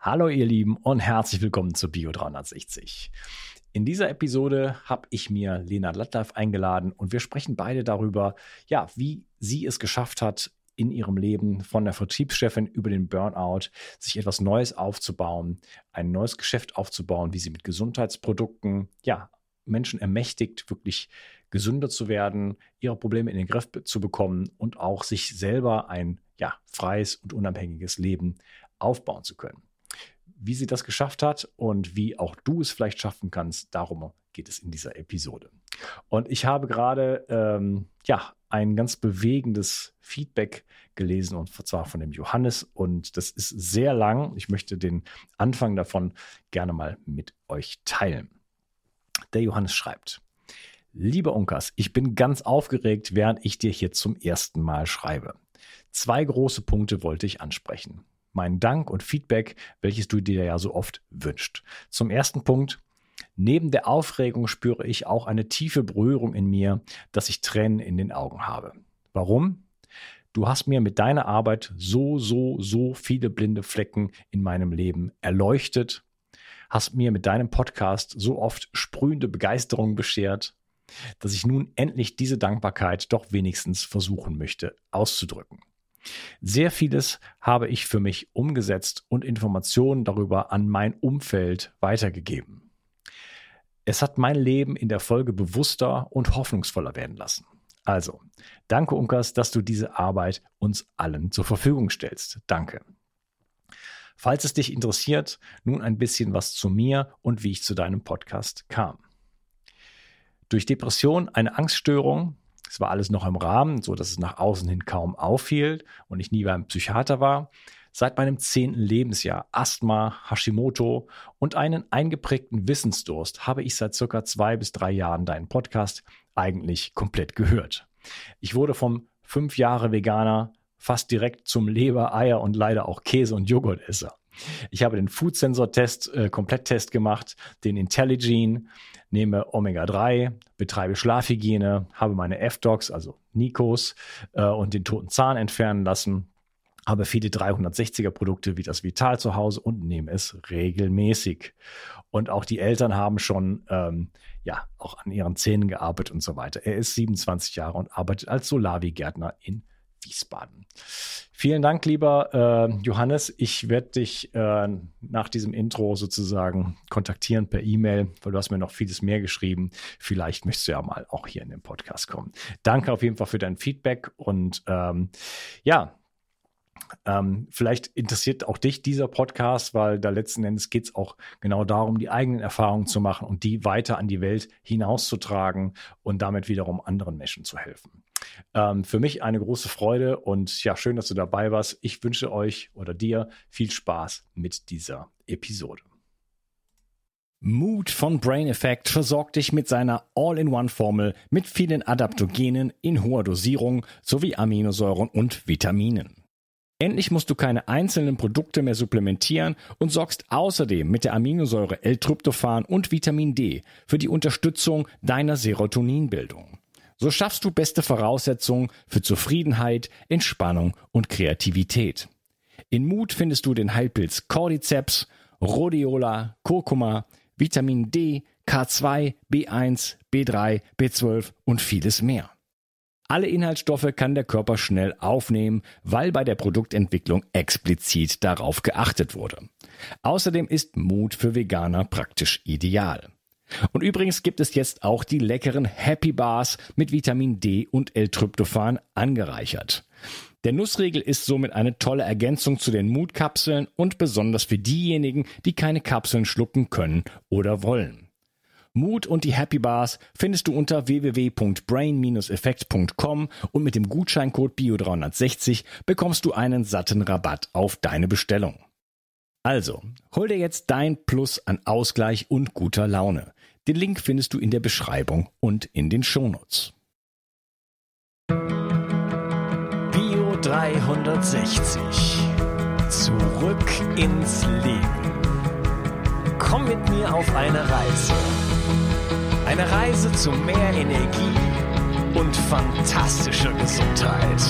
Hallo ihr Lieben und herzlich willkommen zu Bio 360. In dieser Episode habe ich mir Lena Lattleif eingeladen und wir sprechen beide darüber, ja, wie sie es geschafft hat, in ihrem Leben von der Vertriebschefin über den Burnout sich etwas Neues aufzubauen, ein neues Geschäft aufzubauen, wie sie mit Gesundheitsprodukten, ja, Menschen ermächtigt, wirklich gesünder zu werden, ihre Probleme in den Griff zu bekommen und auch sich selber ein ja, freies und unabhängiges Leben aufbauen zu können wie sie das geschafft hat und wie auch du es vielleicht schaffen kannst. Darum geht es in dieser Episode. Und ich habe gerade ähm, ja ein ganz bewegendes Feedback gelesen und zwar von dem Johannes und das ist sehr lang. Ich möchte den Anfang davon gerne mal mit euch teilen. Der Johannes schreibt: Lieber Unkas, ich bin ganz aufgeregt, während ich dir hier zum ersten Mal schreibe. Zwei große Punkte wollte ich ansprechen meinen Dank und Feedback, welches du dir ja so oft wünscht. Zum ersten Punkt. Neben der Aufregung spüre ich auch eine tiefe Berührung in mir, dass ich Tränen in den Augen habe. Warum? Du hast mir mit deiner Arbeit so, so, so viele blinde Flecken in meinem Leben erleuchtet, hast mir mit deinem Podcast so oft sprühende Begeisterung beschert, dass ich nun endlich diese Dankbarkeit doch wenigstens versuchen möchte auszudrücken. Sehr vieles habe ich für mich umgesetzt und Informationen darüber an mein Umfeld weitergegeben. Es hat mein Leben in der Folge bewusster und hoffnungsvoller werden lassen. Also, danke Unkas, dass du diese Arbeit uns allen zur Verfügung stellst. Danke. Falls es dich interessiert, nun ein bisschen was zu mir und wie ich zu deinem Podcast kam. Durch Depression, eine Angststörung, es war alles noch im Rahmen, so dass es nach außen hin kaum auffiel und ich nie beim Psychiater war. Seit meinem zehnten Lebensjahr Asthma, Hashimoto und einen eingeprägten Wissensdurst habe ich seit circa zwei bis drei Jahren deinen Podcast eigentlich komplett gehört. Ich wurde vom fünf Jahre Veganer fast direkt zum Leber, Eier und leider auch Käse- und Joghurtesser. Ich habe den Food Sensor Test, äh, Kompletttest gemacht, den Intelligene, nehme Omega-3, betreibe Schlafhygiene, habe meine F-Docs, also Nikos, äh, und den toten Zahn entfernen lassen, habe viele 360er Produkte wie das Vital zu Hause und nehme es regelmäßig. Und auch die Eltern haben schon ähm, ja auch an ihren Zähnen gearbeitet und so weiter. Er ist 27 Jahre und arbeitet als Solavi-Gärtner in Wiesbaden. Vielen Dank, lieber äh, Johannes. Ich werde dich äh, nach diesem Intro sozusagen kontaktieren per E-Mail, weil du hast mir noch vieles mehr geschrieben. Vielleicht möchtest du ja mal auch hier in den Podcast kommen. Danke auf jeden Fall für dein Feedback und ähm, ja, ähm, vielleicht interessiert auch dich dieser Podcast, weil da letzten Endes geht es auch genau darum, die eigenen Erfahrungen zu machen und die weiter an die Welt hinauszutragen und damit wiederum anderen Menschen zu helfen. Ähm, für mich eine große Freude und ja, schön, dass du dabei warst. Ich wünsche euch oder dir viel Spaß mit dieser Episode. Mood von Brain Effect versorgt dich mit seiner All-in-One-Formel mit vielen Adaptogenen in hoher Dosierung sowie Aminosäuren und Vitaminen. Endlich musst du keine einzelnen Produkte mehr supplementieren und sorgst außerdem mit der Aminosäure L-Tryptophan und Vitamin D für die Unterstützung deiner Serotoninbildung. So schaffst du beste Voraussetzungen für Zufriedenheit, Entspannung und Kreativität. In Mut findest du den Heilpilz Cordyceps, Rhodiola, Kurkuma, Vitamin D, K2, B1, B3, B12 und vieles mehr. Alle Inhaltsstoffe kann der Körper schnell aufnehmen, weil bei der Produktentwicklung explizit darauf geachtet wurde. Außerdem ist Mut für Veganer praktisch ideal. Und übrigens gibt es jetzt auch die leckeren Happy Bars mit Vitamin D und L-Tryptophan angereichert. Der Nussriegel ist somit eine tolle Ergänzung zu den Mutkapseln und besonders für diejenigen, die keine Kapseln schlucken können oder wollen. Mut und die Happy Bars findest du unter www.brain-effekt.com und mit dem Gutscheincode BIO360 bekommst du einen satten Rabatt auf deine Bestellung. Also, hol dir jetzt dein Plus an Ausgleich und guter Laune. Den Link findest du in der Beschreibung und in den Shownotes. Bio 360. Zurück ins Leben. Komm mit mir auf eine Reise. Eine Reise zu mehr Energie und fantastischer Gesundheit.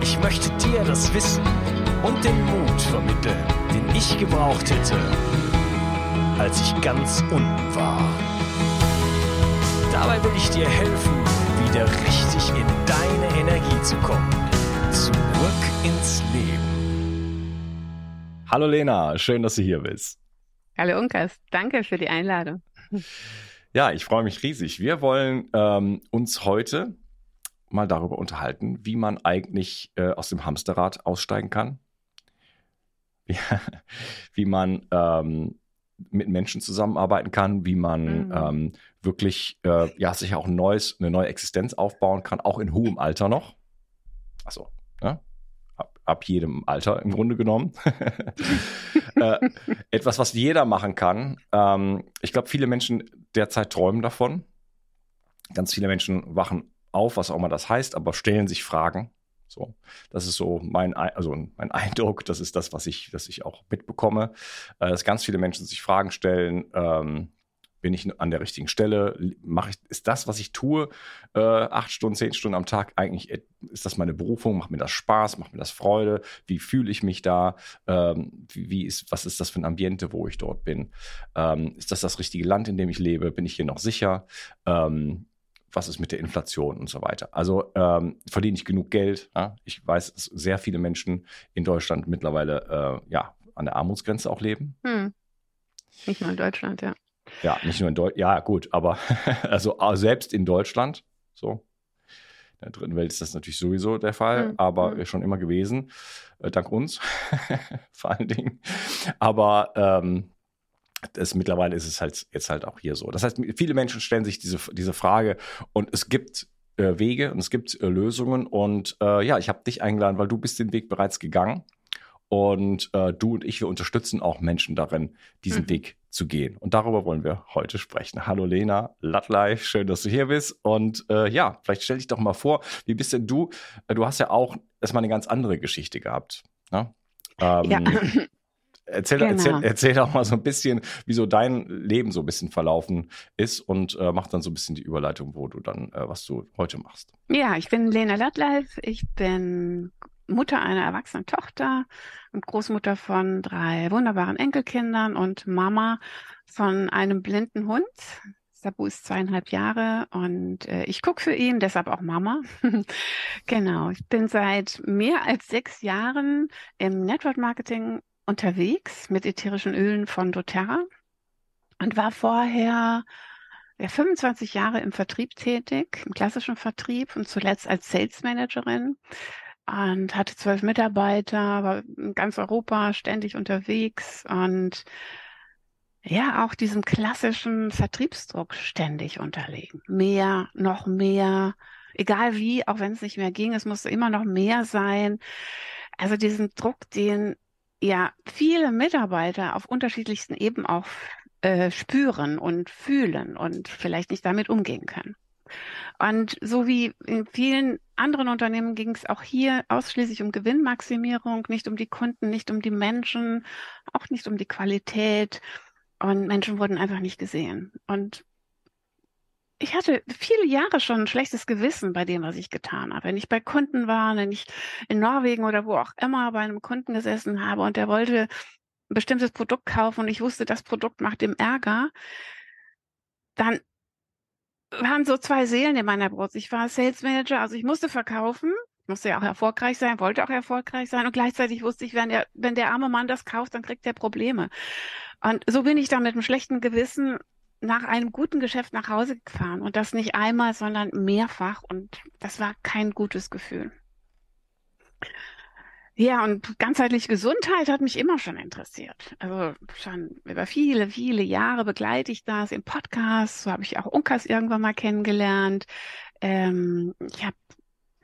Ich möchte dir das Wissen und den Mut vermitteln, den ich gebraucht hätte, als ich ganz unten war. Dabei will ich dir helfen, wieder richtig in deine Energie zu kommen. Zurück ins Leben. Hallo Lena, schön, dass du hier bist. Hallo Unkas, danke für die Einladung. Ja, ich freue mich riesig. Wir wollen ähm, uns heute mal darüber unterhalten, wie man eigentlich äh, aus dem Hamsterrad aussteigen kann. Wie, wie man ähm, mit Menschen zusammenarbeiten kann, wie man mhm. ähm, wirklich äh, ja, sich auch ein neues, eine neue Existenz aufbauen kann, auch in hohem Alter noch. Also, ne? ab, ab jedem Alter im Grunde genommen. äh, etwas, was jeder machen kann. Ähm, ich glaube, viele Menschen derzeit träumen davon. Ganz viele Menschen wachen auf, was auch immer das heißt, aber stellen sich Fragen. So, das ist so mein, also mein Eindruck, das ist das, was ich, was ich auch mitbekomme, äh, dass ganz viele Menschen sich Fragen stellen, ähm, bin ich an der richtigen Stelle? Mache ich, ist das, was ich tue, äh, acht Stunden, zehn Stunden am Tag eigentlich, äh, ist das meine Berufung? Macht mir das Spaß? Macht mir das Freude? Wie fühle ich mich da? Ähm, wie, ist, was ist das für ein Ambiente, wo ich dort bin? Ähm, ist das das richtige Land, in dem ich lebe? Bin ich hier noch sicher? Ähm, was ist mit der Inflation und so weiter. Also ähm, verdiene ich genug Geld? Ja? Ich weiß, dass sehr viele Menschen in Deutschland mittlerweile äh, ja, an der Armutsgrenze auch leben. Hm. Nicht nur in Deutschland, ja. Ja, nicht nur in Deutschland, ja gut, aber also selbst in Deutschland, so. In der dritten Welt ist das natürlich sowieso der Fall, mhm. aber mhm. schon immer gewesen, äh, dank uns vor allen Dingen. Aber ähm, das, mittlerweile ist es halt jetzt halt auch hier so. Das heißt, viele Menschen stellen sich diese, diese Frage und es gibt äh, Wege und es gibt äh, Lösungen und äh, ja, ich habe dich eingeladen, weil du bist den Weg bereits gegangen und äh, du und ich, wir unterstützen auch Menschen darin, diesen mhm. Weg zu gehen. Und darüber wollen wir heute sprechen. Hallo Lena Lattlei, schön, dass du hier bist. Und äh, ja, vielleicht stell dich doch mal vor, wie bist denn du? Äh, du hast ja auch erstmal eine ganz andere Geschichte gehabt. Ne? Ähm, ja. Erzähl, genau. erzähl, erzähl doch mal so ein bisschen, wie so dein Leben so ein bisschen verlaufen ist und äh, mach dann so ein bisschen die Überleitung, wo du dann, äh, was du heute machst. Ja, ich bin Lena Lattleif. Ich bin Mutter einer erwachsenen Tochter und Großmutter von drei wunderbaren Enkelkindern und Mama von einem blinden Hund. Sabu ist zweieinhalb Jahre und äh, ich gucke für ihn, deshalb auch Mama. genau, ich bin seit mehr als sechs Jahren im Network Marketing unterwegs mit ätherischen Ölen von doTERRA und war vorher ja, 25 Jahre im Vertrieb tätig, im klassischen Vertrieb und zuletzt als Sales Managerin und hatte zwölf Mitarbeiter, war in ganz Europa ständig unterwegs und ja, auch diesem klassischen Vertriebsdruck ständig unterlegen. Mehr, noch mehr, egal wie, auch wenn es nicht mehr ging, es musste immer noch mehr sein. Also diesen Druck, den ja viele Mitarbeiter auf unterschiedlichsten Ebenen auch äh, spüren und fühlen und vielleicht nicht damit umgehen können. Und so wie in vielen anderen Unternehmen ging es auch hier ausschließlich um Gewinnmaximierung, nicht um die Kunden, nicht um die Menschen, auch nicht um die Qualität. Und Menschen wurden einfach nicht gesehen. Und ich hatte viele Jahre schon ein schlechtes Gewissen bei dem, was ich getan habe. Wenn ich bei Kunden war, wenn ich in Norwegen oder wo auch immer bei einem Kunden gesessen habe und der wollte ein bestimmtes Produkt kaufen und ich wusste, das Produkt macht ihm Ärger, dann waren so zwei Seelen in meiner Brust. Ich war Sales Manager, also ich musste verkaufen, musste ja auch erfolgreich sein, wollte auch erfolgreich sein und gleichzeitig wusste ich, wenn der, wenn der arme Mann das kauft, dann kriegt er Probleme. Und so bin ich dann mit einem schlechten Gewissen nach einem guten Geschäft nach Hause gefahren und das nicht einmal, sondern mehrfach und das war kein gutes Gefühl. Ja, und ganzheitliche Gesundheit hat mich immer schon interessiert. Also schon über viele, viele Jahre begleite ich das im Podcast. So habe ich auch Unkas irgendwann mal kennengelernt. Ähm, ich habe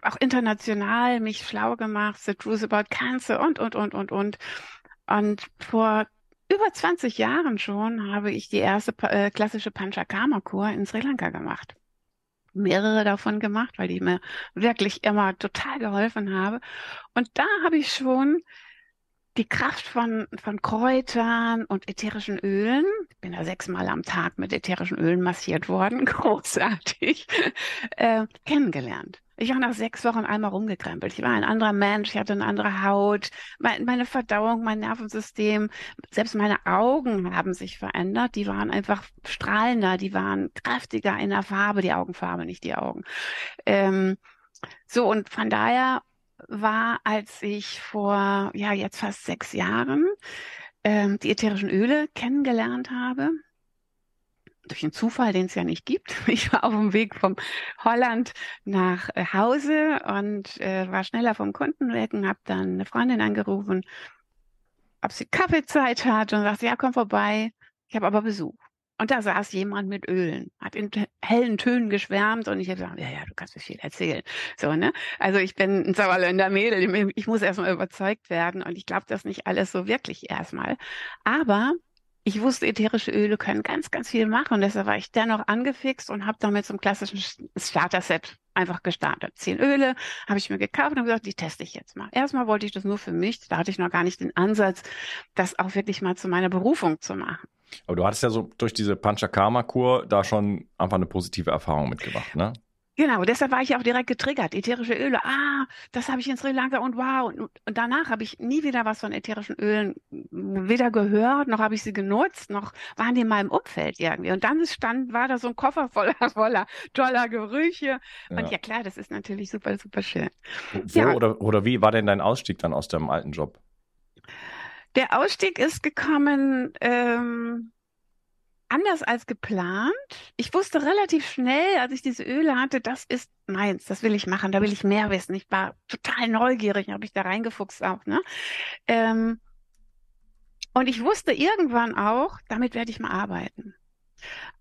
auch international mich schlau gemacht, The Truth About Cancer und, und, und, und, und. Und vor über 20 Jahren schon habe ich die erste äh, klassische Panchakarma-Kur in Sri Lanka gemacht mehrere davon gemacht, weil die mir wirklich immer total geholfen habe. Und da habe ich schon die Kraft von, von Kräutern und ätherischen Ölen. Ich bin da sechsmal am Tag mit ätherischen Ölen massiert worden, großartig, äh, kennengelernt. Ich war nach sechs Wochen einmal rumgekrempelt. Ich war ein anderer Mensch, ich hatte eine andere Haut, meine Verdauung, mein Nervensystem, selbst meine Augen haben sich verändert. Die waren einfach strahlender, die waren kräftiger in der Farbe, die Augenfarbe, nicht die Augen. Ähm, so, und von daher war, als ich vor, ja, jetzt fast sechs Jahren ähm, die ätherischen Öle kennengelernt habe, durch einen Zufall, den es ja nicht gibt. Ich war auf dem Weg vom Holland nach äh, Hause und äh, war schneller vom Kunden weg und habe dann eine Freundin angerufen, ob sie Kaffeezeit hat und sagte, ja, komm vorbei. Ich habe aber Besuch. Und da saß jemand mit Ölen, hat in hellen Tönen geschwärmt und ich habe gesagt, ja, ja, du kannst mir viel erzählen. So, ne? Also ich bin ein Sauerländer Mädel, ich muss erstmal überzeugt werden und ich glaube das nicht alles so wirklich erstmal. Aber ich wusste, ätherische Öle können ganz, ganz viel machen. Und deshalb war ich dennoch angefixt und habe damit zum klassischen Starter-Set einfach gestartet. Zehn Öle habe ich mir gekauft und gesagt, die teste ich jetzt mal. Erstmal wollte ich das nur für mich. Da hatte ich noch gar nicht den Ansatz, das auch wirklich mal zu meiner Berufung zu machen. Aber du hattest ja so durch diese Panchakarma-Kur da schon einfach eine positive Erfahrung mitgemacht, ne? Genau, deshalb war ich auch direkt getriggert. Ätherische Öle, ah, das habe ich in Sri Lanka und wow. Und, und danach habe ich nie wieder was von ätherischen Ölen weder gehört, noch habe ich sie genutzt, noch waren die in meinem Umfeld irgendwie. Und dann stand, war da so ein Koffer voller, voller toller Gerüche. Ja. Und ja klar, das ist natürlich super, super schön. Wo ja. oder, oder wie war denn dein Ausstieg dann aus deinem alten Job? Der Ausstieg ist gekommen, ähm, anders als geplant. Ich wusste relativ schnell, als ich diese Öle hatte, das ist meins, das will ich machen, da will ich mehr wissen. Ich war total neugierig, habe ich da reingefuchst auch. Ne? Ähm, und ich wusste irgendwann auch, damit werde ich mal arbeiten.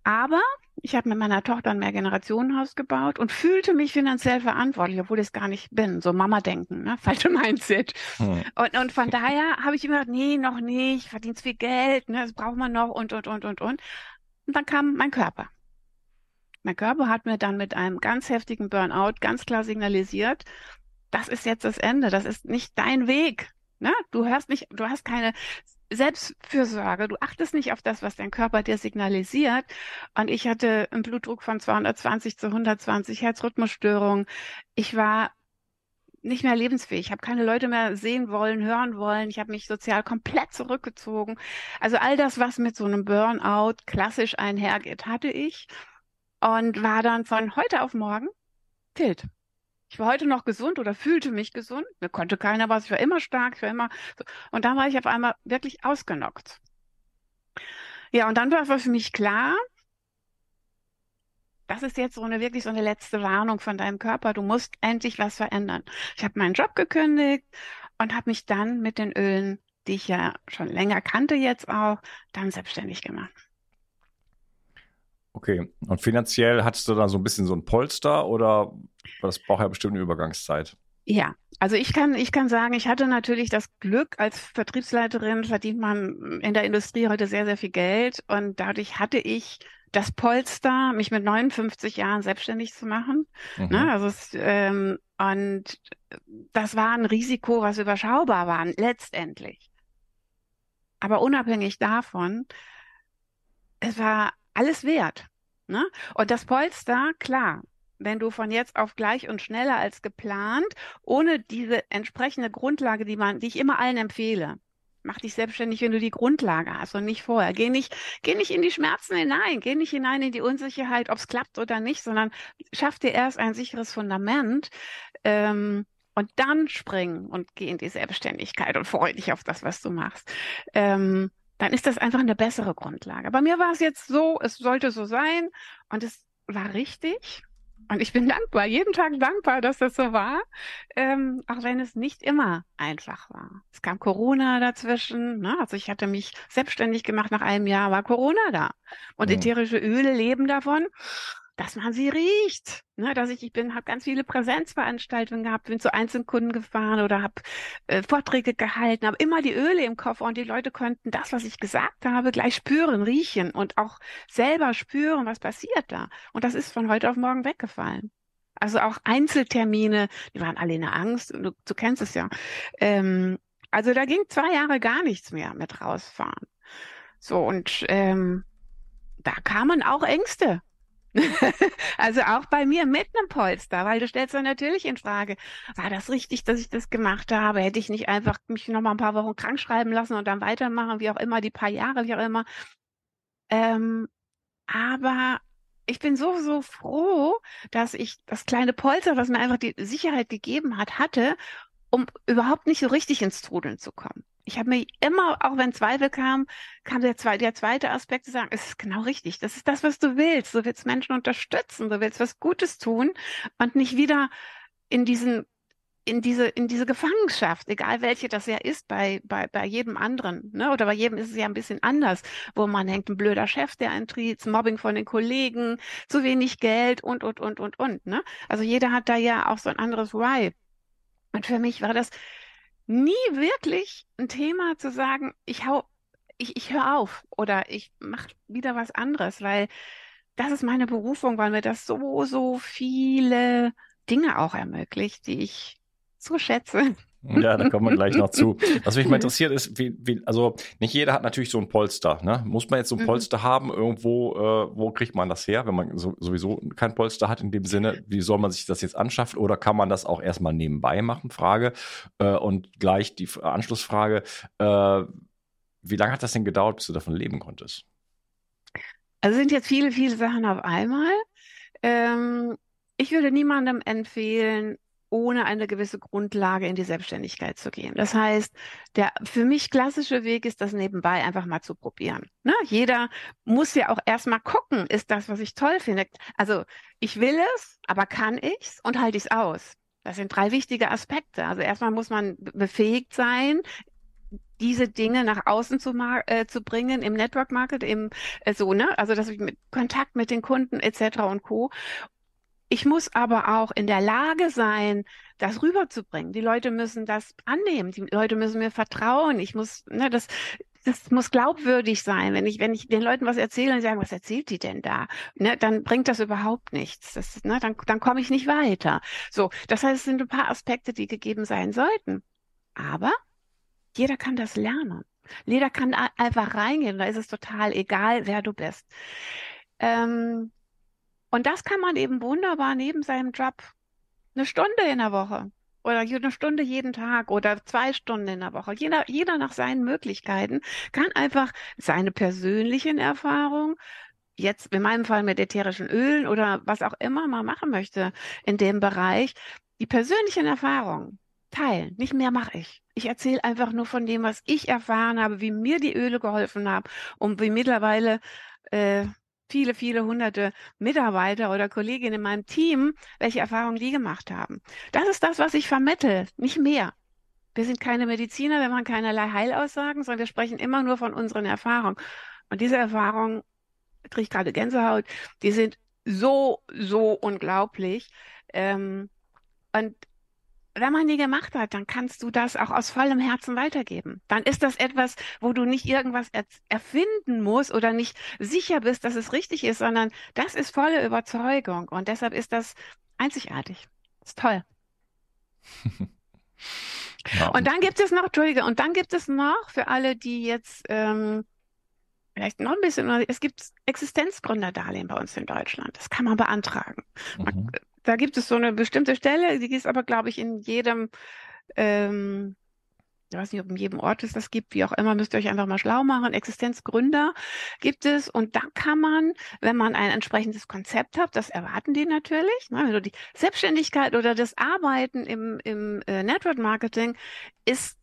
Aber ich habe mit meiner Tochter ein Mehrgenerationenhaus gebaut und fühlte mich finanziell verantwortlich, obwohl ich es gar nicht bin. So Mama-Denken, ne? falsche Mindset. Hm. Und, und von daher habe ich immer gedacht, nee, noch nicht, verdienst viel Geld, ne? das braucht man noch und, und, und, und, und. Und dann kam mein Körper. Mein Körper hat mir dann mit einem ganz heftigen Burnout ganz klar signalisiert, das ist jetzt das Ende, das ist nicht dein Weg. Ne? Du hörst nicht, du hast keine Selbstfürsorge. Du achtest nicht auf das, was dein Körper dir signalisiert. Und ich hatte einen Blutdruck von 220 zu 120, Herzrhythmusstörungen. Ich war nicht mehr lebensfähig. Ich habe keine Leute mehr sehen wollen, hören wollen. Ich habe mich sozial komplett zurückgezogen. Also all das, was mit so einem Burnout klassisch einhergeht, hatte ich und war dann von heute auf morgen tilt. Ich war heute noch gesund oder fühlte mich gesund. Mir konnte keiner was. Ich war immer stark. Ich war immer. So. Und dann war ich auf einmal wirklich ausgenockt. Ja, und dann war für mich klar, das ist jetzt so eine wirklich so eine letzte Warnung von deinem Körper. Du musst endlich was verändern. Ich habe meinen Job gekündigt und habe mich dann mit den Ölen, die ich ja schon länger kannte jetzt auch, dann selbstständig gemacht. Okay, und finanziell hattest du da so ein bisschen so ein Polster oder das braucht ja bestimmt eine Übergangszeit? Ja, also ich kann, ich kann sagen, ich hatte natürlich das Glück, als Vertriebsleiterin verdient man in der Industrie heute sehr, sehr viel Geld und dadurch hatte ich das Polster, mich mit 59 Jahren selbstständig zu machen. Mhm. Ne, also es, ähm, und das war ein Risiko, was überschaubar war, letztendlich. Aber unabhängig davon, es war alles wert. Ne? Und das Polster, klar, wenn du von jetzt auf gleich und schneller als geplant, ohne diese entsprechende Grundlage, die man, die ich immer allen empfehle, mach dich selbstständig, wenn du die Grundlage hast und nicht vorher. Geh nicht, geh nicht in die Schmerzen hinein, geh nicht hinein in die Unsicherheit, ob es klappt oder nicht, sondern schaff dir erst ein sicheres Fundament. Ähm, und dann springen und geh in die Selbstständigkeit und freu dich auf das, was du machst. Ähm, dann ist das einfach eine bessere Grundlage. Bei mir war es jetzt so, es sollte so sein und es war richtig. Und ich bin dankbar, jeden Tag dankbar, dass das so war, ähm, auch wenn es nicht immer einfach war. Es kam Corona dazwischen, ne? also ich hatte mich selbstständig gemacht, nach einem Jahr war Corona da. Und ätherische Öle leben davon dass man sie riecht. Ne, dass ich, ich bin, habe ganz viele Präsenzveranstaltungen gehabt, bin zu Einzelkunden gefahren oder habe äh, Vorträge gehalten, habe immer die Öle im Koffer und die Leute konnten das, was ich gesagt habe, gleich spüren, riechen und auch selber spüren, was passiert da. Und das ist von heute auf morgen weggefallen. Also auch Einzeltermine, die waren alle in der Angst, du, du kennst es ja. Ähm, also da ging zwei Jahre gar nichts mehr mit rausfahren. So, und ähm, da kamen auch Ängste also auch bei mir mit einem Polster, weil du stellst dann natürlich in Frage, war das richtig, dass ich das gemacht habe? Hätte ich nicht einfach mich noch mal ein paar Wochen krank schreiben lassen und dann weitermachen, wie auch immer, die paar Jahre, wie auch immer. Ähm, aber ich bin so, so froh, dass ich das kleine Polster, was mir einfach die Sicherheit gegeben hat, hatte, um überhaupt nicht so richtig ins Trudeln zu kommen. Ich habe mir immer, auch wenn Zweifel kamen, kam der, zwei, der zweite Aspekt zu sagen, es ist genau richtig, das ist das, was du willst. Du willst Menschen unterstützen, du willst was Gutes tun und nicht wieder in diesen in diese, in diese Gefangenschaft, egal welche das ja ist, bei, bei, bei jedem anderen, ne? Oder bei jedem ist es ja ein bisschen anders, wo man hängt, ein blöder Chef, der eintritt, Mobbing von den Kollegen, zu wenig Geld und, und, und, und, und, ne? Also jeder hat da ja auch so ein anderes Why. Und für mich war das nie wirklich ein Thema zu sagen, ich hau, ich, ich höre auf oder ich mache wieder was anderes, weil das ist meine Berufung, weil mir das so, so viele Dinge auch ermöglicht, die ich so schätze. Ja, da kommen wir gleich noch zu. Was mich mal interessiert ist, wie, wie, also nicht jeder hat natürlich so ein Polster. Ne? Muss man jetzt so ein mhm. Polster haben irgendwo? Äh, wo kriegt man das her, wenn man so, sowieso kein Polster hat in dem Sinne? Wie soll man sich das jetzt anschaffen? Oder kann man das auch erstmal nebenbei machen? Frage. Äh, und gleich die Anschlussfrage: äh, Wie lange hat das denn gedauert, bis du davon leben konntest? Also sind jetzt viele, viele Sachen auf einmal. Ähm, ich würde niemandem empfehlen, ohne eine gewisse Grundlage in die Selbstständigkeit zu gehen. Das heißt, der für mich klassische Weg ist, das nebenbei einfach mal zu probieren. Ne? Jeder muss ja auch erstmal gucken, ist das, was ich toll finde. Also ich will es, aber kann ich's und halte ich's aus? Das sind drei wichtige Aspekte. Also erstmal muss man befähigt sein, diese Dinge nach außen zu, äh, zu bringen im Network Market, im äh, so, ne? Also dass ich mit Kontakt mit den Kunden etc. und Co. Ich muss aber auch in der Lage sein, das rüberzubringen. Die Leute müssen das annehmen. Die Leute müssen mir vertrauen. Ich muss, ne, das, das muss glaubwürdig sein. Wenn ich, wenn ich den Leuten was erzähle und sagen, was erzählt die denn da? Ne, dann bringt das überhaupt nichts. Das, ne, dann, dann komme ich nicht weiter. So, das heißt, es sind ein paar Aspekte, die gegeben sein sollten. Aber jeder kann das lernen. Jeder kann einfach reingehen. Da ist es total egal, wer du bist. Ähm, und das kann man eben wunderbar neben seinem Job eine Stunde in der Woche oder eine Stunde jeden Tag oder zwei Stunden in der Woche. Jeder, jeder nach seinen Möglichkeiten kann einfach seine persönlichen Erfahrungen jetzt in meinem Fall mit ätherischen Ölen oder was auch immer man machen möchte in dem Bereich, die persönlichen Erfahrungen teilen. Nicht mehr mache ich. Ich erzähle einfach nur von dem, was ich erfahren habe, wie mir die Öle geholfen haben und wie mittlerweile äh, viele, viele hunderte Mitarbeiter oder Kolleginnen in meinem Team, welche Erfahrungen die gemacht haben. Das ist das, was ich vermittle, nicht mehr. Wir sind keine Mediziner, wir machen keinerlei Heilaussagen, sondern wir sprechen immer nur von unseren Erfahrungen. Und diese Erfahrungen, kriege ich gerade Gänsehaut, die sind so, so unglaublich. Ähm, und wenn man die gemacht hat, dann kannst du das auch aus vollem Herzen weitergeben. Dann ist das etwas, wo du nicht irgendwas er erfinden musst oder nicht sicher bist, dass es richtig ist, sondern das ist volle Überzeugung. Und deshalb ist das einzigartig. Das ist toll. ja. Und dann gibt es noch, Entschuldige, und dann gibt es noch für alle, die jetzt ähm, vielleicht noch ein bisschen, es gibt Existenzgründerdarlehen bei uns in Deutschland. Das kann man beantragen. Man, mhm da gibt es so eine bestimmte Stelle, die ist aber, glaube ich, in jedem, ähm, ich weiß nicht, ob in jedem Ort es das gibt, wie auch immer, müsst ihr euch einfach mal schlau machen. Existenzgründer gibt es und da kann man, wenn man ein entsprechendes Konzept hat, das erwarten die natürlich, ne, du die Selbstständigkeit oder das Arbeiten im, im äh, Network Marketing ist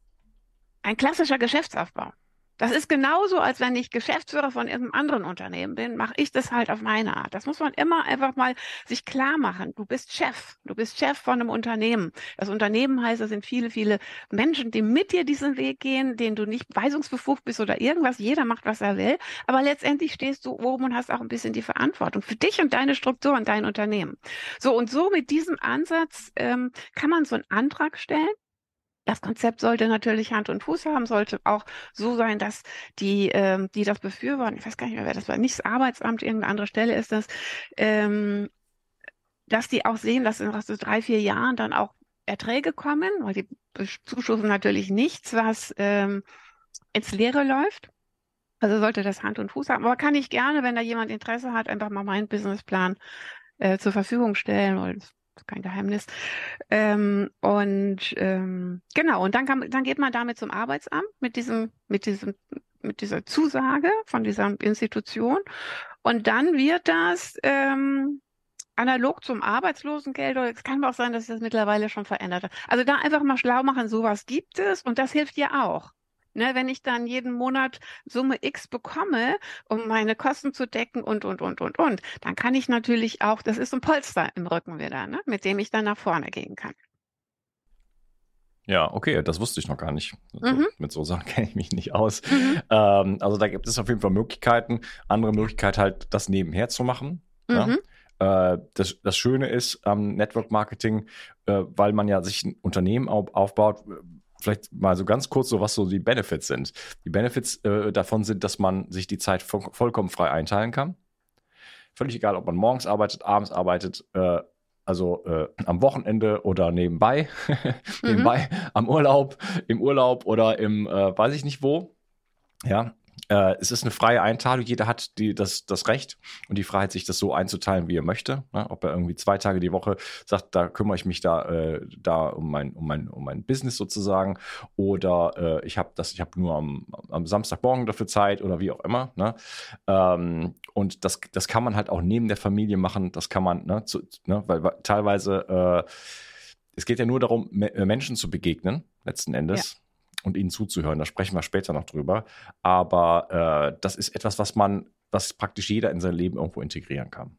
ein klassischer Geschäftsaufbau. Das ist genauso, als wenn ich Geschäftsführer von irgendeinem anderen Unternehmen bin, mache ich das halt auf meine Art. Das muss man immer einfach mal sich klar machen. Du bist Chef. Du bist Chef von einem Unternehmen. Das Unternehmen heißt, es sind viele, viele Menschen, die mit dir diesen Weg gehen, denen du nicht weisungsbefugt bist oder irgendwas. Jeder macht, was er will. Aber letztendlich stehst du oben und hast auch ein bisschen die Verantwortung für dich und deine Struktur und dein Unternehmen. So und so mit diesem Ansatz ähm, kann man so einen Antrag stellen das Konzept sollte natürlich Hand und Fuß haben, sollte auch so sein, dass die, ähm, die das befürworten, ich weiß gar nicht mehr, wer das war, nicht das Arbeitsamt, irgendeine andere Stelle ist das, ähm, dass die auch sehen, dass in so drei, vier Jahren dann auch Erträge kommen, weil die zuschussen natürlich nichts, was ähm, ins Leere läuft. Also sollte das Hand und Fuß haben. Aber kann ich gerne, wenn da jemand Interesse hat, einfach mal meinen Businessplan äh, zur Verfügung stellen. Ist kein Geheimnis. Ähm, und ähm, genau, und dann, kann, dann geht man damit zum Arbeitsamt mit diesem, mit diesem, mit dieser Zusage von dieser Institution. Und dann wird das ähm, analog zum Arbeitslosengeld, oder es kann auch sein, dass sich das mittlerweile schon verändert hat. Also da einfach mal schlau machen, sowas gibt es und das hilft ja auch. Ne, wenn ich dann jeden Monat Summe X bekomme, um meine Kosten zu decken und, und, und, und, und, dann kann ich natürlich auch, das ist ein Polster im Rücken wieder, ne, mit dem ich dann nach vorne gehen kann. Ja, okay, das wusste ich noch gar nicht. Also, mhm. Mit so Sachen kenne ich mich nicht aus. Mhm. Ähm, also da gibt es auf jeden Fall Möglichkeiten. Andere Möglichkeit halt, das nebenher zu machen. Mhm. Ja? Äh, das, das Schöne ist am Network Marketing, äh, weil man ja sich ein Unternehmen auf, aufbaut, vielleicht mal so ganz kurz so, was so die Benefits sind. Die Benefits äh, davon sind, dass man sich die Zeit vo vollkommen frei einteilen kann. Völlig egal, ob man morgens arbeitet, abends arbeitet, äh, also äh, am Wochenende oder nebenbei, nebenbei mhm. am Urlaub, im Urlaub oder im äh, weiß ich nicht wo. Ja, äh, es ist eine freie Einteilung. Jeder hat die, das, das Recht und die Freiheit, sich das so einzuteilen, wie er möchte. Ne? Ob er irgendwie zwei Tage die Woche sagt, da kümmere ich mich da, äh, da um mein, um mein, um mein Business sozusagen. Oder äh, ich habe das, ich habe nur am, am Samstagmorgen dafür Zeit oder wie auch immer. Ne? Ähm, und das, das kann man halt auch neben der Familie machen. Das kann man, ne, zu, ne weil, weil teilweise äh, es geht ja nur darum, Menschen zu begegnen, letzten Endes. Und ihnen zuzuhören. Da sprechen wir später noch drüber. Aber äh, das ist etwas, was man, was praktisch jeder in sein Leben irgendwo integrieren kann.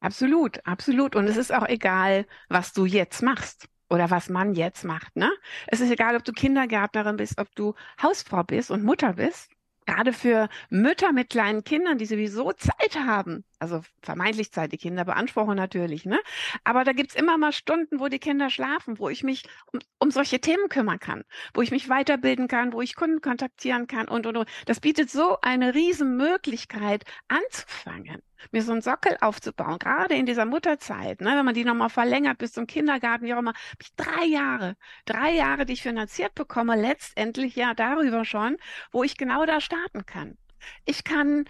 Absolut, absolut. Und es ist auch egal, was du jetzt machst oder was man jetzt macht. Ne? Es ist egal, ob du Kindergärtnerin bist, ob du Hausfrau bist und Mutter bist gerade für Mütter mit kleinen Kindern, die sowieso Zeit haben, also vermeintlich Zeit, die Kinder beanspruchen natürlich, ne? Aber da gibt's immer mal Stunden, wo die Kinder schlafen, wo ich mich um, um solche Themen kümmern kann, wo ich mich weiterbilden kann, wo ich Kunden kontaktieren kann und und und. Das bietet so eine riesen Möglichkeit anzufangen mir so einen Sockel aufzubauen, gerade in dieser Mutterzeit, ne, wenn man die nochmal verlängert bis zum Kindergarten, wie auch immer, ich drei Jahre, drei Jahre, die ich finanziert bekomme, letztendlich ja darüber schon, wo ich genau da starten kann. Ich kann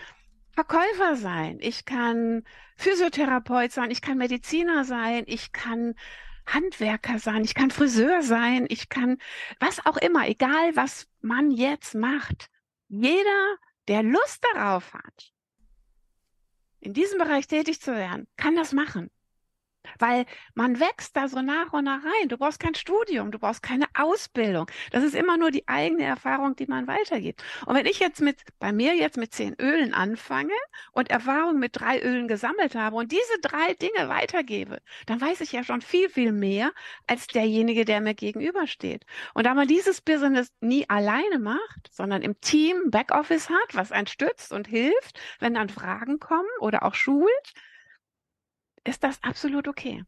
Verkäufer sein, ich kann Physiotherapeut sein, ich kann Mediziner sein, ich kann Handwerker sein, ich kann Friseur sein, ich kann was auch immer, egal was man jetzt macht. Jeder, der Lust darauf hat, in diesem Bereich tätig zu werden, kann das machen. Weil man wächst da so nach und nach rein. Du brauchst kein Studium, du brauchst keine Ausbildung. Das ist immer nur die eigene Erfahrung, die man weitergibt. Und wenn ich jetzt mit, bei mir jetzt mit zehn Ölen anfange und Erfahrung mit drei Ölen gesammelt habe und diese drei Dinge weitergebe, dann weiß ich ja schon viel, viel mehr als derjenige, der mir gegenübersteht. Und da man dieses Business nie alleine macht, sondern im Team Backoffice hat, was einen stützt und hilft, wenn dann Fragen kommen oder auch schult, ist das absolut okay.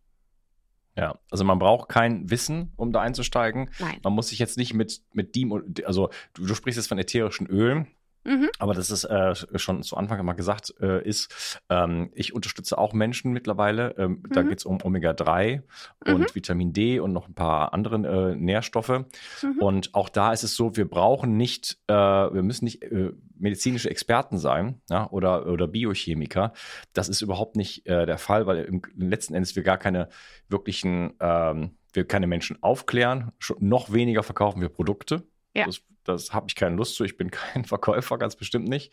Ja, also man braucht kein Wissen, um da einzusteigen. Nein. Man muss sich jetzt nicht mit, mit dem, also du, du sprichst jetzt von ätherischen Ölen. Mhm. Aber das ist äh, schon zu Anfang einmal gesagt, äh, ist, ähm, ich unterstütze auch Menschen mittlerweile. Ähm, mhm. Da geht es um Omega-3 mhm. und Vitamin D und noch ein paar andere äh, Nährstoffe. Mhm. Und auch da ist es so, wir brauchen nicht, äh, wir müssen nicht äh, medizinische Experten sein ja, oder, oder Biochemiker. Das ist überhaupt nicht äh, der Fall, weil im letzten Endes wir gar keine wirklichen, ähm, wir keine Menschen aufklären, noch weniger verkaufen wir Produkte. Ja. Das, das habe ich keine Lust zu. Ich bin kein Verkäufer, ganz bestimmt nicht.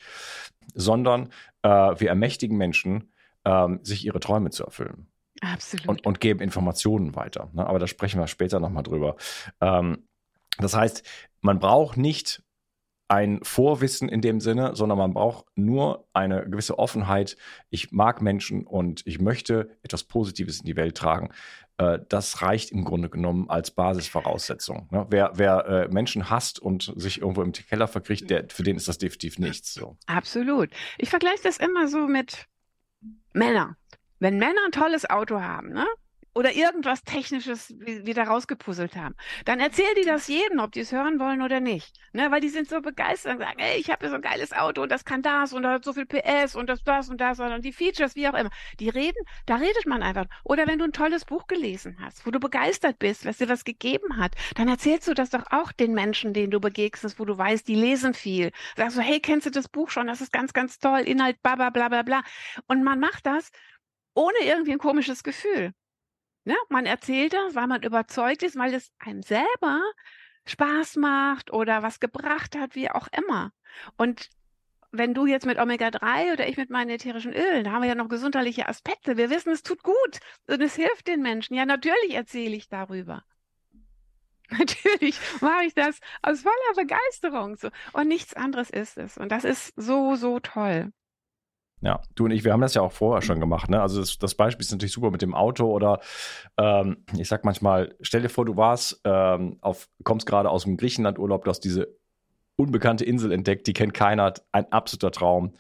Sondern äh, wir ermächtigen Menschen, ähm, sich ihre Träume zu erfüllen. Absolut. Und, und geben Informationen weiter. Ne? Aber da sprechen wir später nochmal drüber. Ähm, das heißt, man braucht nicht ein Vorwissen in dem Sinne, sondern man braucht nur eine gewisse Offenheit. Ich mag Menschen und ich möchte etwas Positives in die Welt tragen. Äh, das reicht im Grunde genommen als Basisvoraussetzung. Ne? Wer, wer äh, Menschen hasst und sich irgendwo im Keller verkriecht, der, für den ist das definitiv nichts. So. Absolut. Ich vergleiche das immer so mit Männern. Wenn Männer ein tolles Auto haben, ne? Oder irgendwas Technisches wieder rausgepuzzelt haben. Dann erzähl die das jedem, ob die es hören wollen oder nicht. Ne? Weil die sind so begeistert und sagen, ey, ich habe so ein geiles Auto und das kann das und das hat so viel PS und das, das und das und die Features, wie auch immer. Die reden, da redet man einfach. Oder wenn du ein tolles Buch gelesen hast, wo du begeistert bist, was dir was gegeben hat, dann erzählst du das doch auch den Menschen, denen du begegnest, wo du weißt, die lesen viel. Sagst du, hey, kennst du das Buch schon? Das ist ganz, ganz toll, Inhalt, bla, bla, bla, bla, bla. Und man macht das ohne irgendwie ein komisches Gefühl. Ne? Man erzählt das, weil man überzeugt ist, weil es einem selber Spaß macht oder was gebracht hat, wie auch immer. Und wenn du jetzt mit Omega-3 oder ich mit meinen ätherischen Ölen, da haben wir ja noch gesundheitliche Aspekte. Wir wissen, es tut gut und es hilft den Menschen. Ja, natürlich erzähle ich darüber. Natürlich mache ich das aus voller Begeisterung so. Und nichts anderes ist es. Und das ist so, so toll. Ja, du und ich, wir haben das ja auch vorher schon gemacht. Ne? Also das, das Beispiel ist natürlich super mit dem Auto oder ähm, ich sag manchmal, stell dir vor, du warst ähm, auf, kommst gerade aus dem Griechenland-Urlaub, du hast diese unbekannte Insel entdeckt, die kennt keiner, ein absoluter Traum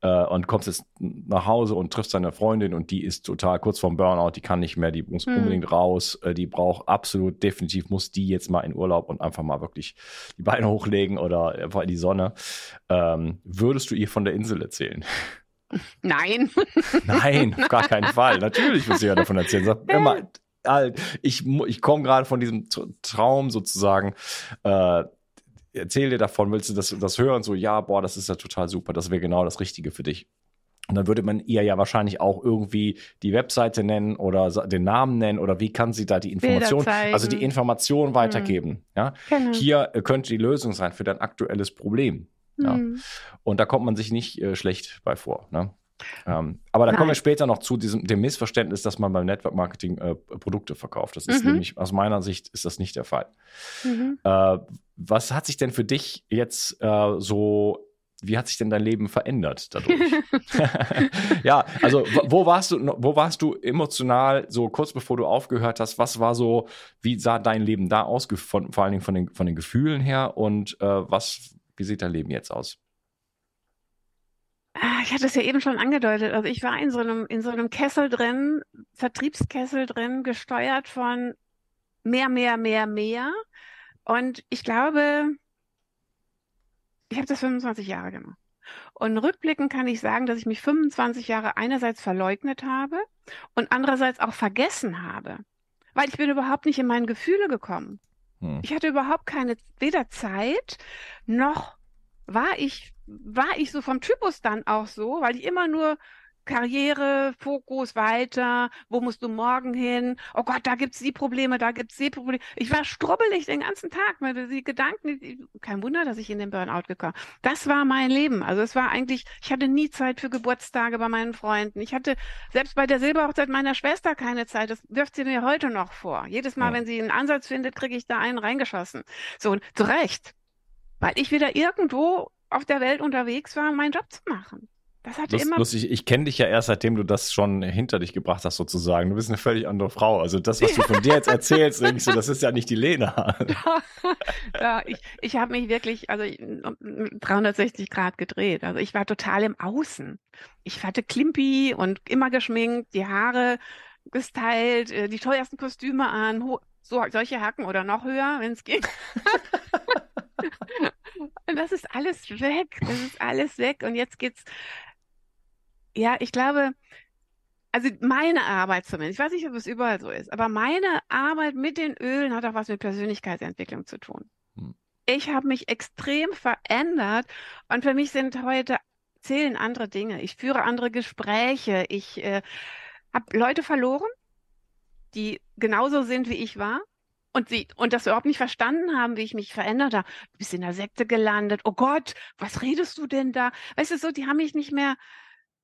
äh, und kommst jetzt nach Hause und triffst deine Freundin und die ist total kurz vorm Burnout, die kann nicht mehr, die muss hm. unbedingt raus, äh, die braucht absolut, definitiv muss die jetzt mal in Urlaub und einfach mal wirklich die Beine hochlegen oder einfach in die Sonne. Ähm, würdest du ihr von der Insel erzählen? Nein. Nein, auf gar keinen Fall. Natürlich muss ich ja davon erzählen. Sag immer, ich, ich komme gerade von diesem Traum sozusagen. Äh, erzähl dir davon, willst du das, das hören? So, ja, boah, das ist ja total super, das wäre genau das Richtige für dich. Und dann würde man ihr ja wahrscheinlich auch irgendwie die Webseite nennen oder den Namen nennen oder wie kann sie da die Information, also die Information weitergeben. Mhm. Ja, genau. hier äh, könnte die Lösung sein für dein aktuelles Problem. Ja. Mhm. Und da kommt man sich nicht äh, schlecht bei vor. Ne? Ähm, aber da Nein. kommen wir später noch zu diesem dem Missverständnis, dass man beim Network Marketing äh, Produkte verkauft. Das ist mhm. nämlich aus meiner Sicht ist das nicht der Fall. Mhm. Äh, was hat sich denn für dich jetzt äh, so wie hat sich denn dein Leben verändert dadurch? ja, also wo warst du, wo warst du emotional so kurz bevor du aufgehört hast? Was war so, wie sah dein Leben da aus, von, vor allen Dingen von den, von den Gefühlen her und äh, was, wie sieht dein Leben jetzt aus? Ah, ich hatte es ja eben schon angedeutet. Also ich war in so einem, in so einem Kessel drin, Vertriebskessel drin, gesteuert von mehr, mehr, mehr, mehr. Und ich glaube, ich habe das 25 Jahre gemacht. Und rückblickend kann ich sagen, dass ich mich 25 Jahre einerseits verleugnet habe und andererseits auch vergessen habe. Weil ich bin überhaupt nicht in meine Gefühle gekommen. Hm. Ich hatte überhaupt keine, weder Zeit noch war ich, war ich so vom Typus dann auch so, weil ich immer nur Karriere, Fokus weiter, wo musst du morgen hin? Oh Gott, da gibt's die Probleme, da gibt's die Probleme. Ich war strubbelig den ganzen Tag mit die Gedanken. Kein Wunder, dass ich in den Burnout gekommen. Das war mein Leben. Also es war eigentlich, ich hatte nie Zeit für Geburtstage bei meinen Freunden. Ich hatte selbst bei der Silberhochzeit meiner Schwester keine Zeit. Das wirft sie mir heute noch vor. Jedes Mal, ja. wenn sie einen Ansatz findet, kriege ich da einen reingeschossen. So, zu Recht. Weil ich wieder irgendwo auf der Welt unterwegs war, meinen Job zu machen. Das hatte Lust, immer. Lustig, ich kenne dich ja erst, seitdem du das schon hinter dich gebracht hast, sozusagen. Du bist eine völlig andere Frau. Also das, was du von dir jetzt erzählst, denkst du, das ist ja nicht die Lena. ja, ich, ich habe mich wirklich, also 360 Grad gedreht. Also ich war total im Außen. Ich hatte Klimpi und immer geschminkt, die Haare gestylt, äh, die teuersten Kostüme an, so solche Hacken oder noch höher, wenn es geht. Und das ist alles weg. Das ist alles weg. Und jetzt geht's ja, ich glaube, also meine Arbeit zumindest, ich weiß nicht, ob es überall so ist, aber meine Arbeit mit den Ölen hat auch was mit Persönlichkeitsentwicklung zu tun. Hm. Ich habe mich extrem verändert und für mich sind heute zählen andere Dinge. Ich führe andere Gespräche. Ich äh, habe Leute verloren, die genauso sind, wie ich war. Und sie, und das überhaupt nicht verstanden haben, wie ich mich verändert habe. Du bist in der Sekte gelandet. Oh Gott, was redest du denn da? Weißt du, so, die haben mich nicht mehr,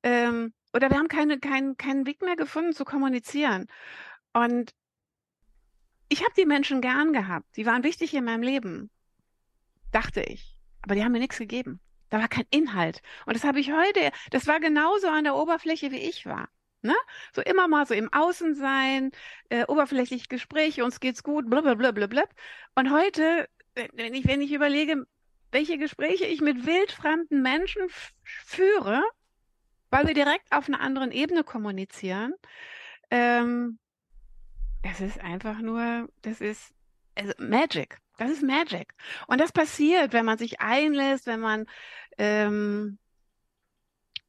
ähm, oder wir haben keine, keinen keinen Weg mehr gefunden zu kommunizieren. Und ich habe die Menschen gern gehabt. Die waren wichtig in meinem Leben, dachte ich. Aber die haben mir nichts gegeben. Da war kein Inhalt. Und das habe ich heute, das war genauso an der Oberfläche, wie ich war. Ne? So immer mal so im Außen sein, äh, oberflächliche Gespräche, uns geht's gut, blablabla. Und heute, wenn ich, wenn ich überlege, welche Gespräche ich mit wildfremden Menschen führe, weil wir direkt auf einer anderen Ebene kommunizieren. Ähm, Das ist einfach nur, das ist also Magic. Das ist Magic. Und das passiert, wenn man sich einlässt, wenn man ähm,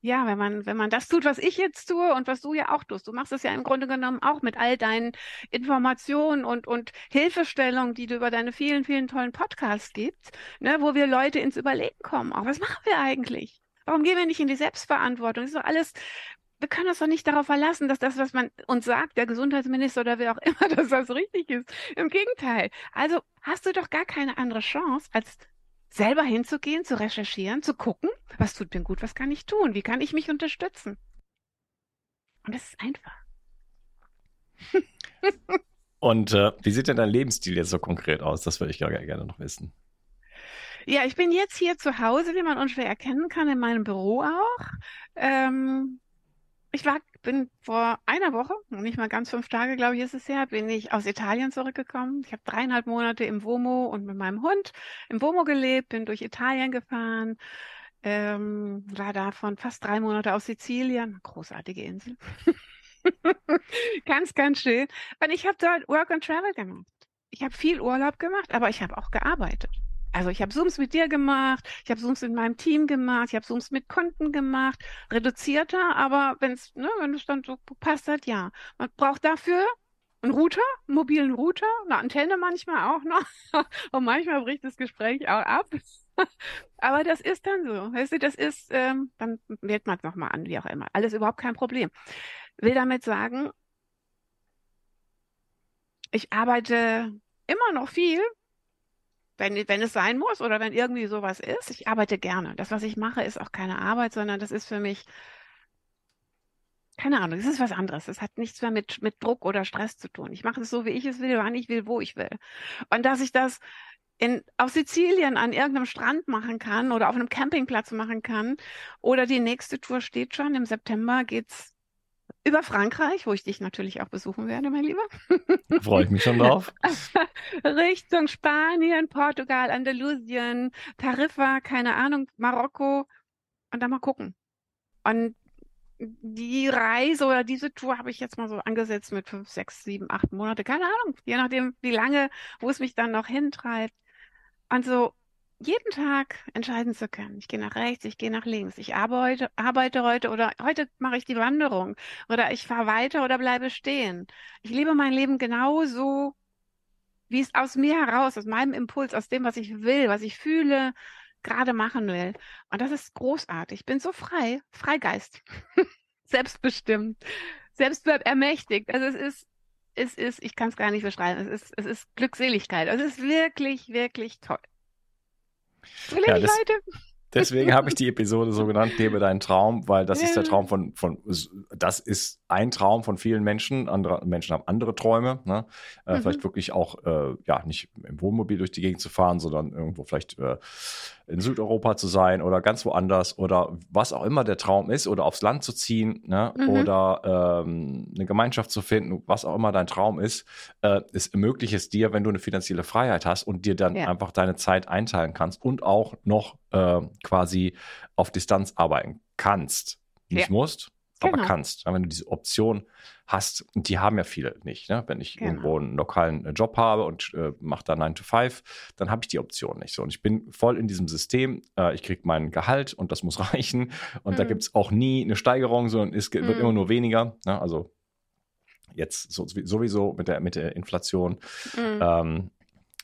ja, wenn man, wenn man das tut, was ich jetzt tue und was du ja auch tust. Du machst es ja im Grunde genommen auch mit all deinen Informationen und, und Hilfestellungen, die du über deine vielen, vielen tollen Podcasts gibst, ne, wo wir Leute ins Überlegen kommen. Auch was machen wir eigentlich? Warum gehen wir nicht in die Selbstverantwortung? Das ist doch alles, wir können uns doch nicht darauf verlassen, dass das, was man uns sagt, der Gesundheitsminister oder wer auch immer, dass das richtig ist. Im Gegenteil. Also hast du doch gar keine andere Chance, als selber hinzugehen, zu recherchieren, zu gucken, was tut mir gut, was kann ich tun, wie kann ich mich unterstützen. Und das ist einfach. Und äh, wie sieht denn dein Lebensstil jetzt so konkret aus? Das würde ich gerne, gerne noch wissen. Ja, ich bin jetzt hier zu Hause, wie man unschwer erkennen kann, in meinem Büro auch. Ähm, ich war, bin vor einer Woche, nicht mal ganz fünf Tage, glaube ich, ist es her, bin ich aus Italien zurückgekommen. Ich habe dreieinhalb Monate im Vomo und mit meinem Hund im Vomo gelebt, bin durch Italien gefahren, ähm, war davon fast drei Monate aus Sizilien, großartige Insel. ganz, ganz schön. Und ich habe dort Work and Travel gemacht. Ich habe viel Urlaub gemacht, aber ich habe auch gearbeitet. Also ich habe Zooms mit dir gemacht, ich habe Zooms mit meinem Team gemacht, ich habe Zooms mit Kunden gemacht, reduzierter, aber wenn's, ne, wenn es dann so passt hat, ja. Man braucht dafür einen Router, einen mobilen Router, eine Antenne manchmal auch noch. Und manchmal bricht das Gespräch auch ab. aber das ist dann so. Weißt du, das ist, ähm, dann wählt man es nochmal an, wie auch immer. Alles überhaupt kein Problem. Will damit sagen, ich arbeite immer noch viel, wenn, wenn es sein muss oder wenn irgendwie sowas ist. Ich arbeite gerne. Das, was ich mache, ist auch keine Arbeit, sondern das ist für mich, keine Ahnung, das ist was anderes. Das hat nichts mehr mit, mit Druck oder Stress zu tun. Ich mache es so, wie ich es will, wann ich will, wo ich will. Und dass ich das in, auf Sizilien an irgendeinem Strand machen kann oder auf einem Campingplatz machen kann oder die nächste Tour steht schon. Im September geht's über Frankreich, wo ich dich natürlich auch besuchen werde, mein Lieber. Freue ich mich schon drauf. Richtung Spanien, Portugal, Andalusien, Tariffa, keine Ahnung, Marokko und dann mal gucken. Und die Reise oder diese Tour habe ich jetzt mal so angesetzt mit fünf, sechs, sieben, acht Monate, keine Ahnung, je nachdem, wie lange, wo es mich dann noch hintreibt. Und so jeden Tag entscheiden zu können. Ich gehe nach rechts, ich gehe nach links, ich arbeite, arbeite heute oder heute mache ich die Wanderung oder ich fahre weiter oder bleibe stehen. Ich lebe mein Leben genauso, wie es aus mir heraus, aus meinem Impuls, aus dem, was ich will, was ich fühle, gerade machen will. Und das ist großartig. Ich bin so frei, Freigeist, selbstbestimmt, selbstermächtigt. Also es ist, es ist, ich kann es gar nicht beschreiben, es ist, es ist Glückseligkeit. Also es ist wirklich, wirklich toll. Will ja, das, Leute. Deswegen habe ich die Episode so genannt, lebe deinen Traum, weil das ist der Traum von, von, das ist ein Traum von vielen Menschen. Andere Menschen haben andere Träume. Ne? Äh, mhm. Vielleicht wirklich auch, äh, ja, nicht im Wohnmobil durch die Gegend zu fahren, sondern irgendwo vielleicht äh, in Südeuropa zu sein oder ganz woanders oder was auch immer der Traum ist oder aufs Land zu ziehen ne? Mhm. oder ähm, eine Gemeinschaft zu finden, was auch immer dein Traum ist, äh, es ermöglicht es dir, wenn du eine finanzielle Freiheit hast und dir dann ja. einfach deine Zeit einteilen kannst und auch noch äh, quasi auf Distanz arbeiten kannst. Nicht ja. musst, aber genau. kannst. Wenn du diese Option hast, und die haben ja viele nicht. Ne? Wenn ich genau. irgendwo einen lokalen äh, Job habe und äh, mache da 9 to 5, dann habe ich die Option nicht. So, und ich bin voll in diesem System. Äh, ich kriege mein Gehalt und das muss reichen. Und mhm. da gibt es auch nie eine Steigerung, sondern es wird mhm. immer nur weniger. Ne? Also jetzt so, sowieso mit der, mit der Inflation. Mhm. Ähm,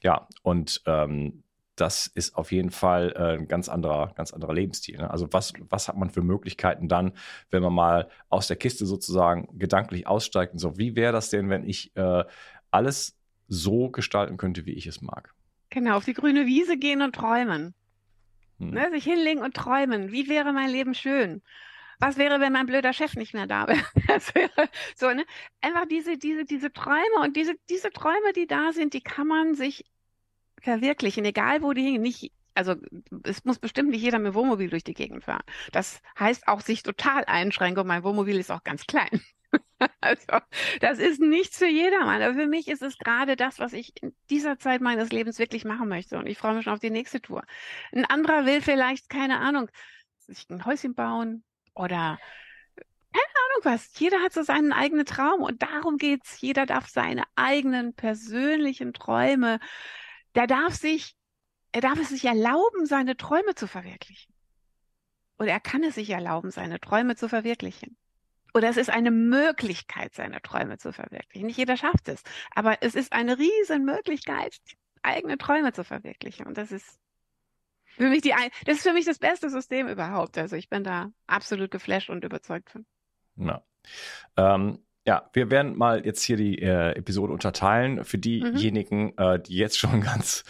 ja, und ähm, das ist auf jeden Fall äh, ein ganz anderer, ganz anderer Lebensstil. Ne? Also was, was hat man für Möglichkeiten dann, wenn man mal aus der Kiste sozusagen gedanklich aussteigt und so, wie wäre das denn, wenn ich äh, alles so gestalten könnte, wie ich es mag? Genau, auf die grüne Wiese gehen und träumen. Hm. Ne, sich hinlegen und träumen. Wie wäre mein Leben schön? Was wäre, wenn mein blöder Chef nicht mehr da wäre? Das wäre so, ne? Einfach diese, diese, diese Träume und diese, diese Träume, die da sind, die kann man sich verwirklichen, egal wo die hingen. Nicht, also es muss bestimmt nicht jeder mit Wohnmobil durch die Gegend fahren. Das heißt auch sich total einschränken und mein Wohnmobil ist auch ganz klein. also das ist nichts für jedermann. Aber für mich ist es gerade das, was ich in dieser Zeit meines Lebens wirklich machen möchte. Und ich freue mich schon auf die nächste Tour. Ein anderer will vielleicht, keine Ahnung, sich ein Häuschen bauen oder Ahnung was. Jeder hat so seinen eigenen Traum und darum geht's. Jeder darf seine eigenen persönlichen Träume, der darf sich, er darf es sich erlauben, seine Träume zu verwirklichen. Oder er kann es sich erlauben, seine Träume zu verwirklichen. Oder es ist eine Möglichkeit, seine Träume zu verwirklichen. Nicht jeder schafft es, aber es ist eine riesen Möglichkeit, eigene Träume zu verwirklichen. Und das ist für mich die, das ist für mich das beste System überhaupt. Also ich bin da absolut geflasht und überzeugt von. Ja. Ähm, ja, wir werden mal jetzt hier die äh, Episode unterteilen für mhm. diejenigen, mhm. äh, die jetzt schon ganz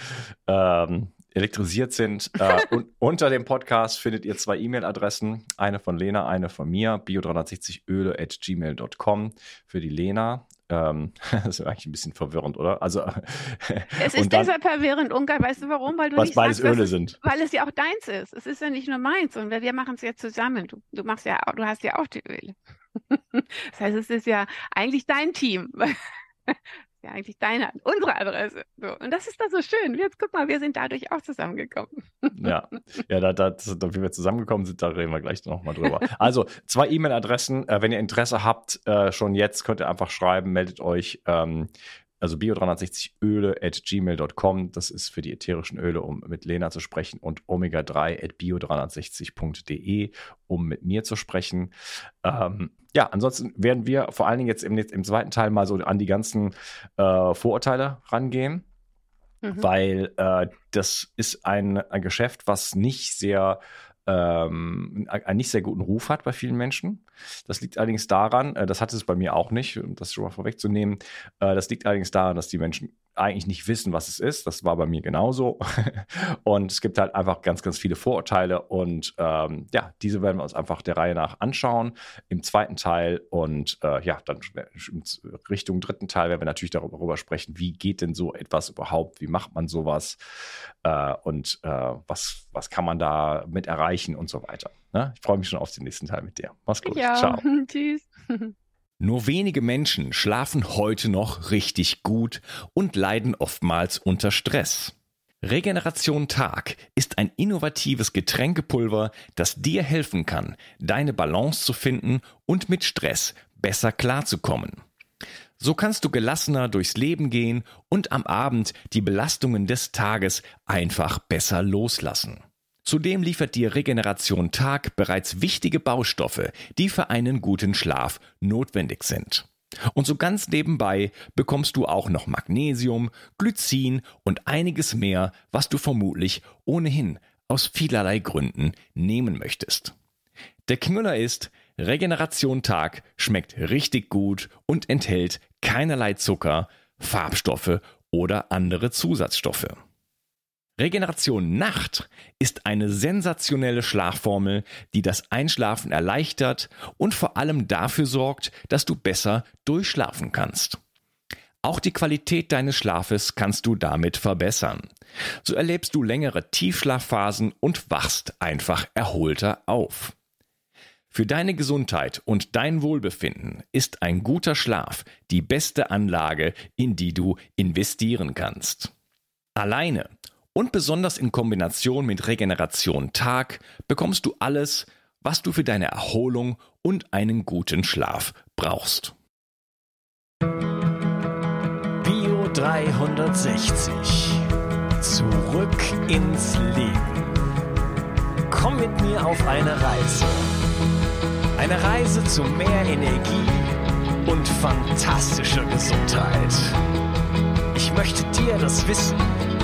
ähm, elektrisiert sind. Äh, und unter dem Podcast findet ihr zwei E-Mail-Adressen, eine von Lena, eine von mir, bio360öle at gmail.com für die Lena. Ähm, das ist eigentlich ein bisschen verwirrend, oder? Also es ist dann, deshalb verwirrend, Ungar. Weißt du warum? Weil du was beides sagst, Öle es, sind. Weil es ja auch deins ist. Es ist ja nicht nur meins und wir machen es ja zusammen. Du, du machst ja, du hast ja auch die Öle. das heißt, es ist ja eigentlich dein Team ja eigentlich deine, unsere Adresse. So. Und das ist da so schön. Jetzt guck mal, wir sind dadurch auch zusammengekommen. ja, ja da, da, da, wie wir zusammengekommen sind, da reden wir gleich nochmal drüber. also zwei E-Mail-Adressen. Äh, wenn ihr Interesse habt, äh, schon jetzt könnt ihr einfach schreiben, meldet euch. Ähm, also bio360öle at gmail.com, das ist für die ätherischen Öle, um mit Lena zu sprechen, und omega3 at bio360.de, um mit mir zu sprechen. Ähm, ja, ansonsten werden wir vor allen Dingen jetzt im, im zweiten Teil mal so an die ganzen äh, Vorurteile rangehen. Mhm. Weil äh, das ist ein, ein Geschäft, was nicht sehr ähm, einen nicht sehr guten Ruf hat bei vielen Menschen. Das liegt allerdings daran, äh, das hat es bei mir auch nicht, um das schon mal vorwegzunehmen, äh, das liegt allerdings daran, dass die Menschen eigentlich nicht wissen, was es ist. Das war bei mir genauso. und es gibt halt einfach ganz, ganz viele Vorurteile. Und ähm, ja, diese werden wir uns einfach der Reihe nach anschauen im zweiten Teil. Und äh, ja, dann Richtung dritten Teil werden wir natürlich darüber sprechen, wie geht denn so etwas überhaupt? Wie macht man sowas? Äh, und äh, was, was kann man da mit erreichen und so weiter. Ne? Ich freue mich schon auf den nächsten Teil mit dir. Mach's gut. Ja. Ciao. Tschüss. Nur wenige Menschen schlafen heute noch richtig gut und leiden oftmals unter Stress. Regeneration Tag ist ein innovatives Getränkepulver, das dir helfen kann, deine Balance zu finden und mit Stress besser klarzukommen. So kannst du gelassener durchs Leben gehen und am Abend die Belastungen des Tages einfach besser loslassen. Zudem liefert dir Regeneration Tag bereits wichtige Baustoffe, die für einen guten Schlaf notwendig sind. Und so ganz nebenbei bekommst du auch noch Magnesium, Glycin und einiges mehr, was du vermutlich ohnehin aus vielerlei Gründen nehmen möchtest. Der Knüller ist, Regeneration Tag schmeckt richtig gut und enthält keinerlei Zucker, Farbstoffe oder andere Zusatzstoffe. Regeneration Nacht ist eine sensationelle Schlafformel, die das Einschlafen erleichtert und vor allem dafür sorgt, dass du besser durchschlafen kannst. Auch die Qualität deines Schlafes kannst du damit verbessern. So erlebst du längere Tiefschlafphasen und wachst einfach erholter auf. Für deine Gesundheit und dein Wohlbefinden ist ein guter Schlaf die beste Anlage, in die du investieren kannst. Alleine und besonders in Kombination mit Regeneration Tag bekommst du alles, was du für deine Erholung und einen guten Schlaf brauchst. Bio 360. Zurück ins Leben. Komm mit mir auf eine Reise. Eine Reise zu mehr Energie und fantastischer Gesundheit. Ich möchte dir das Wissen